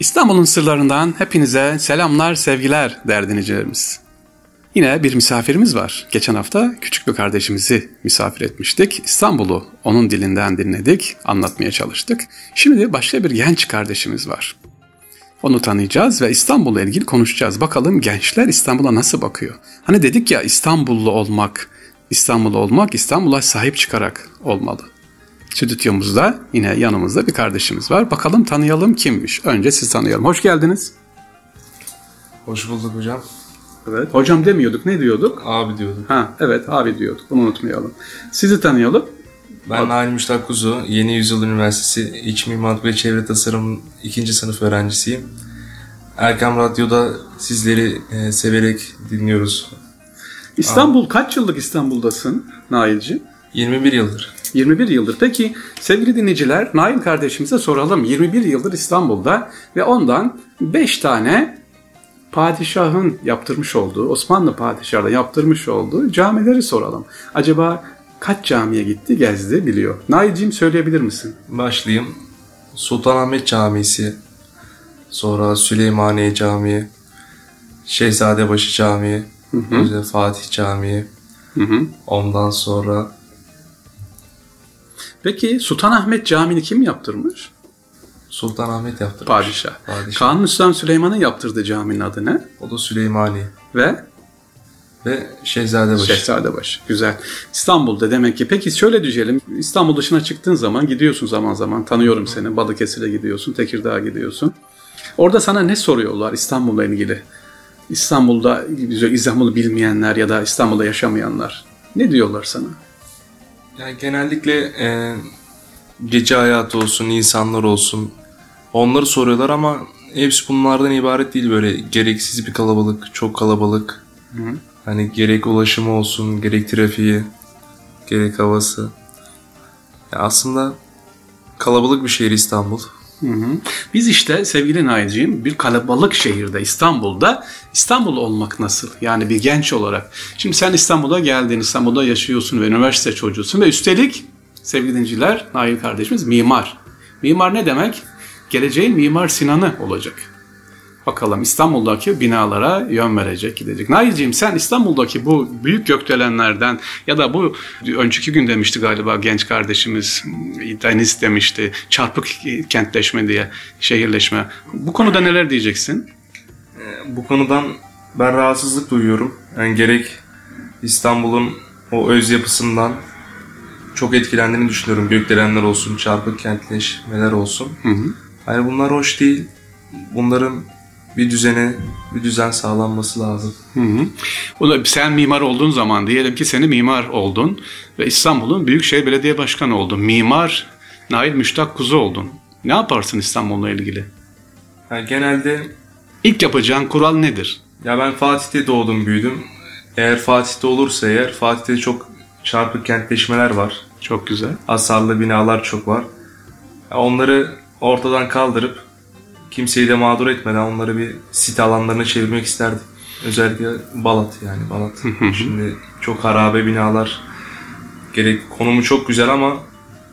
İstanbul'un sırlarından hepinize selamlar, sevgiler değerli dinleyicilerimiz. Yine bir misafirimiz var. Geçen hafta küçük bir kardeşimizi misafir etmiştik. İstanbul'u onun dilinden dinledik, anlatmaya çalıştık. Şimdi başka bir genç kardeşimiz var. Onu tanıyacağız ve İstanbul'la ilgili konuşacağız. Bakalım gençler İstanbul'a nasıl bakıyor? Hani dedik ya İstanbullu olmak, İstanbullu olmak İstanbul'a sahip çıkarak olmalı. Stüdyomuzda yine yanımızda bir kardeşimiz var. Bakalım tanıyalım kimmiş. Önce siz tanıyalım. Hoş geldiniz. Hoş bulduk hocam. Evet. Hocam demiyorduk. Ne diyorduk? Abi diyordum. Ha evet abi diyorduk. Bunu unutmayalım. Sizi tanıyalım. Ben Nail Müştak Kuzu, Yeni Yüzyıl Üniversitesi İç Mimarlık ve Çevre Tasarım 2. sınıf öğrencisiyim. Erkam Radyo'da sizleri e, severek dinliyoruz. İstanbul kaç yıllık İstanbul'dasın Nail'ciğim? 21 yıldır. 21 yıldır. Peki sevgili dinleyiciler Nail kardeşimize soralım. 21 yıldır İstanbul'da ve ondan 5 tane padişahın yaptırmış olduğu, Osmanlı padişahı yaptırmış olduğu camileri soralım. Acaba kaç camiye gitti, gezdi biliyor. Nail'ciğim söyleyebilir misin? Başlayayım. Sultanahmet Camisi, sonra Süleymaniye Camii, Şehzadebaşı Camii, hı Fatih Camii, Hı hı. ondan sonra Peki Sultanahmet Camii'ni kim yaptırmış? Sultanahmet yaptırmış. Padişah. Padişah. Kanuni Sultan Süleyman'ın yaptırdığı caminin adı ne? O da Süleymaniye Ve ve Şehzadebaşı. Şehzadebaşı. Güzel. İstanbul'da demek ki. Peki şöyle düşelim. İstanbul dışına çıktığın zaman gidiyorsun zaman zaman. Tanıyorum seni. Balıkesir'e gidiyorsun. Tekirdağ'a gidiyorsun. Orada sana ne soruyorlar İstanbul'la ilgili? İstanbul'da İstanbul'u bilmeyenler ya da İstanbul'da yaşamayanlar. Ne diyorlar sana? Yani genellikle e, gece hayatı olsun, insanlar olsun onları soruyorlar ama hepsi bunlardan ibaret değil böyle gereksiz bir kalabalık, çok kalabalık. Hani gerek ulaşımı olsun, gerek trafiği, gerek havası. Ya aslında kalabalık bir şehir İstanbul. Hı hı. Biz işte sevgili Nail'ciğim bir kalabalık şehirde İstanbul'da İstanbul olmak nasıl? Yani bir genç olarak. Şimdi sen İstanbul'a geldin, İstanbul'da yaşıyorsun ve üniversite çocuğusun ve üstelik sevgili dinleyiciler Nail kardeşimiz mimar. Mimar ne demek? Geleceğin Mimar Sinan'ı olacak. Bakalım İstanbul'daki binalara yön verecek, gidecek. Nail'ciğim sen İstanbul'daki bu büyük gökdelenlerden ya da bu önceki gün demişti galiba genç kardeşimiz Deniz demişti çarpık kentleşme diye şehirleşme. Bu konuda neler diyeceksin? Bu konudan ben rahatsızlık duyuyorum. Yani gerek İstanbul'un o öz yapısından çok etkilendiğini düşünüyorum. Gökdelenler olsun, çarpık kentleşmeler olsun. Hı hı. Yani bunlar hoş değil. Bunların bir düzene, bir düzen sağlanması lazım. Hı hı. O da sen mimar olduğun zaman diyelim ki seni mimar oldun ve İstanbul'un Büyükşehir Belediye Başkanı oldun. Mimar Nail Müştak Kuzu oldun. Ne yaparsın İstanbul'la ilgili? Yani genelde İlk yapacağın kural nedir? ya ben Fatih'te doğdum, büyüdüm. Eğer Fatih'te olursa eğer Fatih'te çok çarpık kentleşmeler var. Çok güzel. Hasarlı binalar çok var. Onları ortadan kaldırıp kimseyi de mağdur etmeden onları bir sit alanlarına çevirmek isterdim. Özellikle Balat yani Balat. Şimdi çok harabe binalar. Gerek konumu çok güzel ama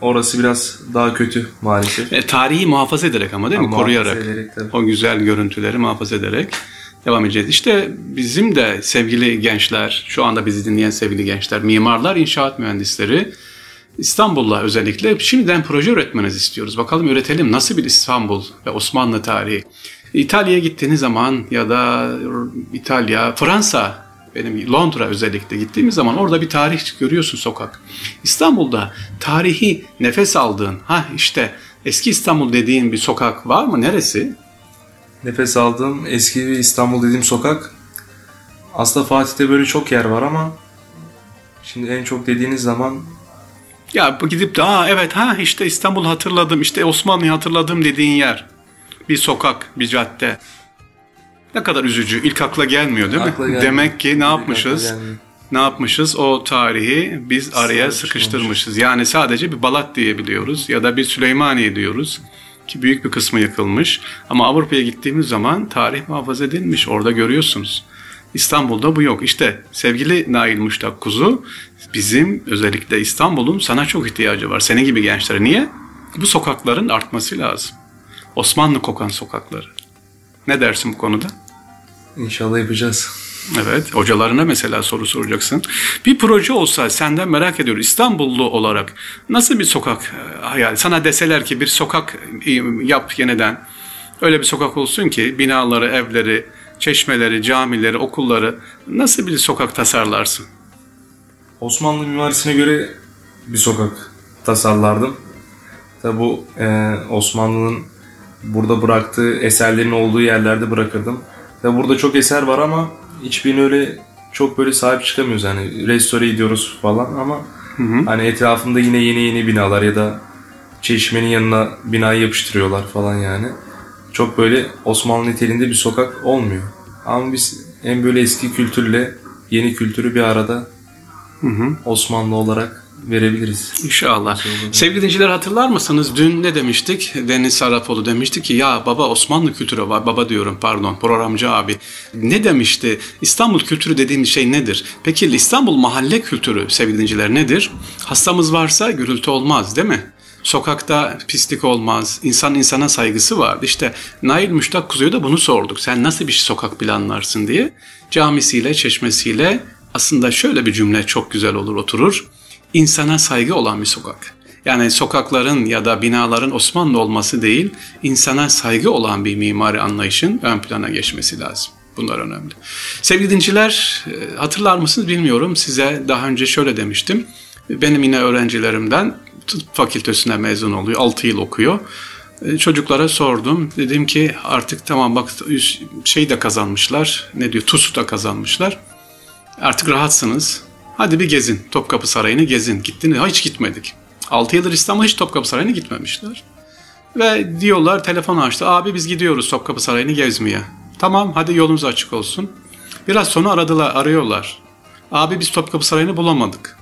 orası biraz daha kötü maalesef. E, tarihi muhafaza ederek ama değil mi? Ama Koruyarak. ederek tabii. O güzel görüntüleri muhafaza ederek devam edeceğiz. İşte bizim de sevgili gençler, şu anda bizi dinleyen sevgili gençler, mimarlar, inşaat mühendisleri İstanbul'la özellikle şimdiden proje üretmenizi istiyoruz. Bakalım üretelim nasıl bir İstanbul ve Osmanlı tarihi. İtalya'ya gittiğiniz zaman ya da İtalya, Fransa, benim Londra özellikle gittiğimiz zaman orada bir tarih görüyorsun sokak. İstanbul'da tarihi nefes aldığın, ha işte eski İstanbul dediğin bir sokak var mı? Neresi? Nefes aldığım eski bir İstanbul dediğim sokak. Aslında Fatih'te böyle çok yer var ama şimdi en çok dediğiniz zaman Ya gidip de aa evet ha işte İstanbul hatırladım, işte Osmanlı'yı hatırladım dediğin yer. Bir sokak, bir cadde. Ne kadar üzücü. İlk akla gelmiyor değil mi? Akla gelmiyor. Demek ki ne İlk yapmışız? Ne yapmışız? O tarihi biz araya sıkıştırmışız. Yani sadece bir Balat diyebiliyoruz ya da bir Süleymaniye diyoruz ki büyük bir kısmı yıkılmış. Ama Avrupa'ya gittiğimiz zaman tarih muhafaza edilmiş. Orada görüyorsunuz. İstanbul'da bu yok. İşte sevgili Nail Muştak Kuzu bizim özellikle İstanbul'un sana çok ihtiyacı var. Senin gibi gençlere. Niye? Bu sokakların artması lazım. Osmanlı kokan sokakları. Ne dersin bu konuda? İnşallah yapacağız. Evet, hocalarına mesela soru soracaksın. Bir proje olsa senden merak ediyorum. İstanbullu olarak nasıl bir sokak e, hayal? Sana deseler ki bir sokak e, yap yeniden. Öyle bir sokak olsun ki binaları, evleri, çeşmeleri, camileri, okulları nasıl bir sokak tasarlarsın? Osmanlı mimarisine göre bir sokak tasarlardım. Tabi bu e, Osmanlı'nın burada bıraktığı eserlerin olduğu yerlerde bırakırdım. Tabi burada çok eser var ama hiçbirine öyle çok böyle sahip çıkamıyoruz. Yani restore ediyoruz falan ama Hı hı. hani etrafında yine yeni yeni binalar ya da çeşmenin yanına binayı yapıştırıyorlar falan yani. Çok böyle Osmanlı niteliğinde bir sokak olmuyor. Ama biz en böyle eski kültürle yeni kültürü bir arada Hı hı. Osmanlı olarak verebiliriz. İnşallah. Sevgili dinleyiciler hatırlar mısınız? Dün ne demiştik? Deniz Sarafoğlu demişti ki ya baba Osmanlı kültürü var. Baba diyorum pardon programcı abi. Ne demişti? İstanbul kültürü dediğimiz şey nedir? Peki İstanbul mahalle kültürü sevgili dinleyiciler nedir? Hastamız varsa gürültü olmaz değil mi? Sokakta pislik olmaz. İnsan insana saygısı var. İşte Nail Müştak Kuzu'ya da bunu sorduk. Sen nasıl bir sokak planlarsın diye. Camisiyle, çeşmesiyle aslında şöyle bir cümle çok güzel olur oturur. İnsana saygı olan bir sokak. Yani sokakların ya da binaların Osmanlı olması değil, insana saygı olan bir mimari anlayışın ön plana geçmesi lazım. Bunlar önemli. Sevgili dinciler, e, hatırlar mısınız bilmiyorum. Size daha önce şöyle demiştim. Benim yine öğrencilerimden tıp fakültesine mezun oluyor. 6 yıl okuyor. E, Çocuklara sordum. Dedim ki artık tamam bak şey de kazanmışlar. Ne diyor? TUS'u da kazanmışlar. Artık rahatsınız. Hadi bir gezin. Topkapı Sarayı'nı gezin. Gittiniz. Hiç gitmedik. 6 yıldır İstanbul'a hiç Topkapı Sarayı'na gitmemişler. Ve diyorlar telefon açtı. Abi biz gidiyoruz Topkapı Sarayı'nı gezmeye. Tamam hadi yolunuz açık olsun. Biraz sonra aradılar, arıyorlar. Abi biz Topkapı Sarayı'nı bulamadık.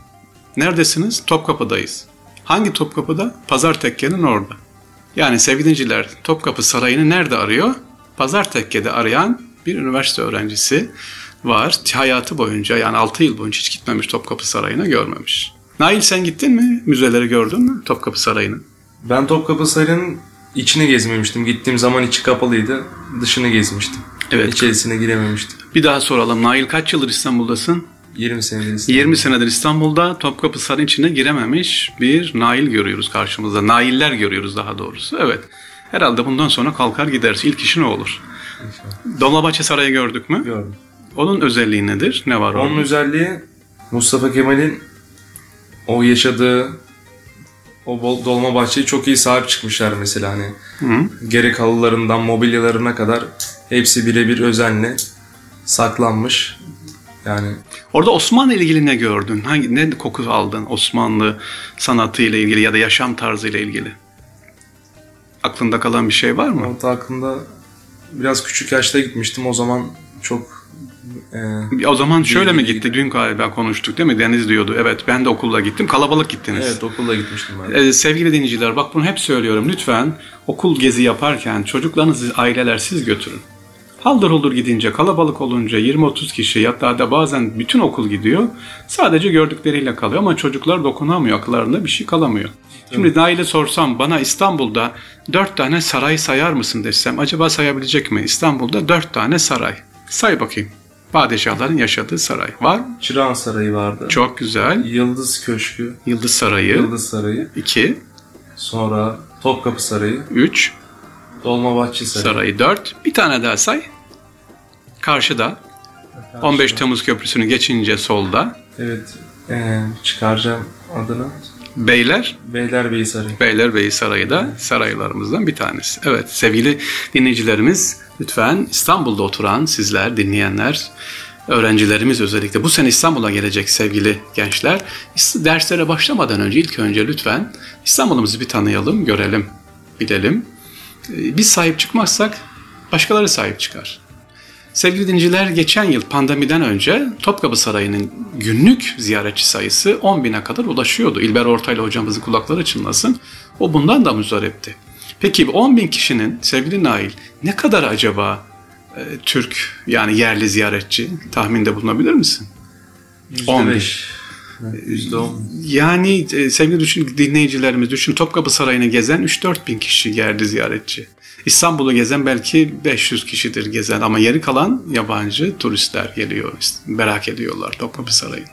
Neredesiniz? Topkapı'dayız. Hangi Topkapı'da? Pazar Tekke'nin orada. Yani sevgili dinciler Topkapı Sarayı'nı nerede arıyor? Pazar Tekke'de arayan bir üniversite öğrencisi var. Hayatı boyunca yani 6 yıl boyunca hiç gitmemiş Topkapı Sarayı'na görmemiş. Nail sen gittin mi? Müzeleri gördün mü Topkapı Sarayı'nı? Ben Topkapı Sarayı'nın içine gezmemiştim. Gittiğim zaman içi kapalıydı. Dışını gezmiştim. Evet. İçerisine girememiştim. Bir daha soralım. Nail kaç yıldır İstanbul'dasın? 20 senedir İstanbul'da. 20 senedir İstanbul'da Topkapı Sarayı'nın içine girememiş bir Nail görüyoruz karşımızda. Nailler görüyoruz daha doğrusu. Evet. Herhalde bundan sonra kalkar gideriz. İlk işi ne olur? İnşallah. Dolmabahçe Sarayı gördük mü? Gördüm. Onun özelliği nedir? Ne var Onun orada? özelliği Mustafa Kemal'in o yaşadığı o dolma bahçeyi çok iyi sahip çıkmışlar mesela hani. Hı? Gerek halılarından mobilyalarına kadar hepsi birebir özenle saklanmış. Yani Orada Osmanlı ile ilgili ne gördün? Hangi ne koku aldın Osmanlı sanatı ile ilgili ya da yaşam tarzı ile ilgili? Aklında kalan bir şey var mı? orta hakkında biraz küçük yaşta gitmiştim. O zaman çok e, O zaman şöyle mi gitti? Dün galiba konuştuk değil mi? Deniz diyordu. Evet ben de okulla gittim. Kalabalık gittiniz. evet okulla gitmiştim ben. Ee, sevgili dinleyiciler bak bunu hep söylüyorum. Lütfen okul gezi yaparken çocuklarınızı aileler siz götürün. Haldır olur gidince kalabalık olunca 20-30 kişi hatta da bazen bütün okul gidiyor. Sadece gördükleriyle kalıyor ama çocuklar dokunamıyor. Akıllarında bir şey kalamıyor. Şimdi Nail'e sorsam bana İstanbul'da 4 tane saray sayar mısın desem acaba sayabilecek mi? İstanbul'da 4 tane saray. Say bakayım. Padişahların yaşadığı saray. Var mı? Çırağan Sarayı vardı. Çok güzel. Yıldız Köşkü, Yıldız Sarayı. Yıldız Sarayı. 2, Sonra Topkapı Sarayı, 3, Dolmabahçe Sarayı. Sarayı 4. Bir tane daha say. Karşıda. 15 Temmuz Köprüsü'nü geçince solda. Evet. e, çıkaracağım adını. Beyler, Beylerbeyi Sarayı. Beylerbeyi Sarayı da saraylarımızdan bir tanesi. Evet sevgili dinleyicilerimiz lütfen İstanbul'da oturan sizler, dinleyenler, öğrencilerimiz özellikle bu sene İstanbul'a gelecek sevgili gençler. Derslere başlamadan önce ilk önce lütfen İstanbul'umuzu bir tanıyalım, görelim, bilelim. Ee, Biz sahip çıkmazsak başkaları sahip çıkar. Sevgili dinciler geçen yıl pandemiden önce Topkapı Sarayı'nın günlük ziyaretçi sayısı 10 bine kadar ulaşıyordu. İlber Ortaylı hocamızın kulakları çınlasın. O bundan da muzdaripti. Peki 10 bin kişinin sevgili Nail ne kadar acaba e, Türk yani yerli ziyaretçi tahminde bulunabilir misin? On bin. %5. %10. Yani e, sevgili düşün, dinleyicilerimiz düşün Topkapı Sarayı'nı gezen 3-4 bin kişi yerli ziyaretçi. İstanbul'u gezen belki 500 kişidir gezen ama yeri kalan yabancı turistler geliyor. Merak ediyorlar Topkapı Sarayı.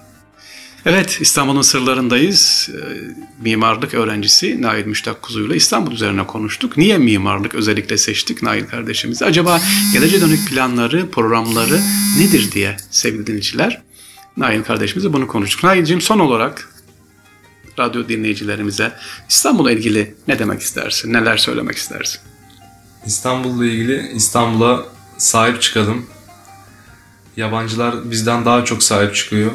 Evet İstanbul'un sırlarındayız. Ee, mimarlık öğrencisi Nail Müştak Kuzu ile İstanbul üzerine konuştuk. Niye mimarlık özellikle seçtik Nail kardeşimizi? Acaba geleceğe dönük planları, programları nedir diye sevgili dinleyiciler. Nail kardeşimize bunu konuştuk. Nail'cim son olarak radyo dinleyicilerimize İstanbul'la ilgili ne demek istersin? Neler söylemek istersin? İstanbul'la ilgili İstanbul'a sahip çıkalım. Yabancılar bizden daha çok sahip çıkıyor.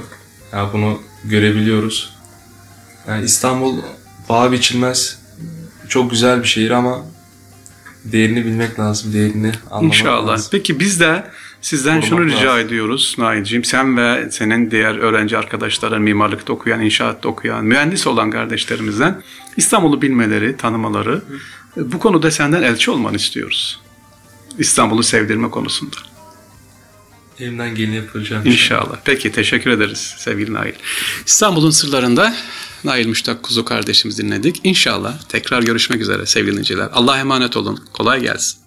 Yani bunu görebiliyoruz. Yani İstanbul paha biçilmez. Çok güzel bir şehir ama değerini bilmek lazım. Değerini anlamak İnşallah. lazım. Peki biz de sizden şunu rica lazım. ediyoruz Nail'ciğim. Sen ve senin diğer öğrenci arkadaşların, mimarlıkta okuyan, inşaatta okuyan, mühendis olan kardeşlerimizden İstanbul'u bilmeleri, tanımaları, bu konuda senden elçi olmanı istiyoruz. İstanbul'u sevdirme konusunda. Elimden geleni yapacağım. İnşallah. Peki teşekkür ederiz sevgili Nail. İstanbul'un sırlarında Nail Müştak Kuzu kardeşimiz dinledik. İnşallah tekrar görüşmek üzere sevgili dinleyiciler. Allah'a emanet olun. Kolay gelsin.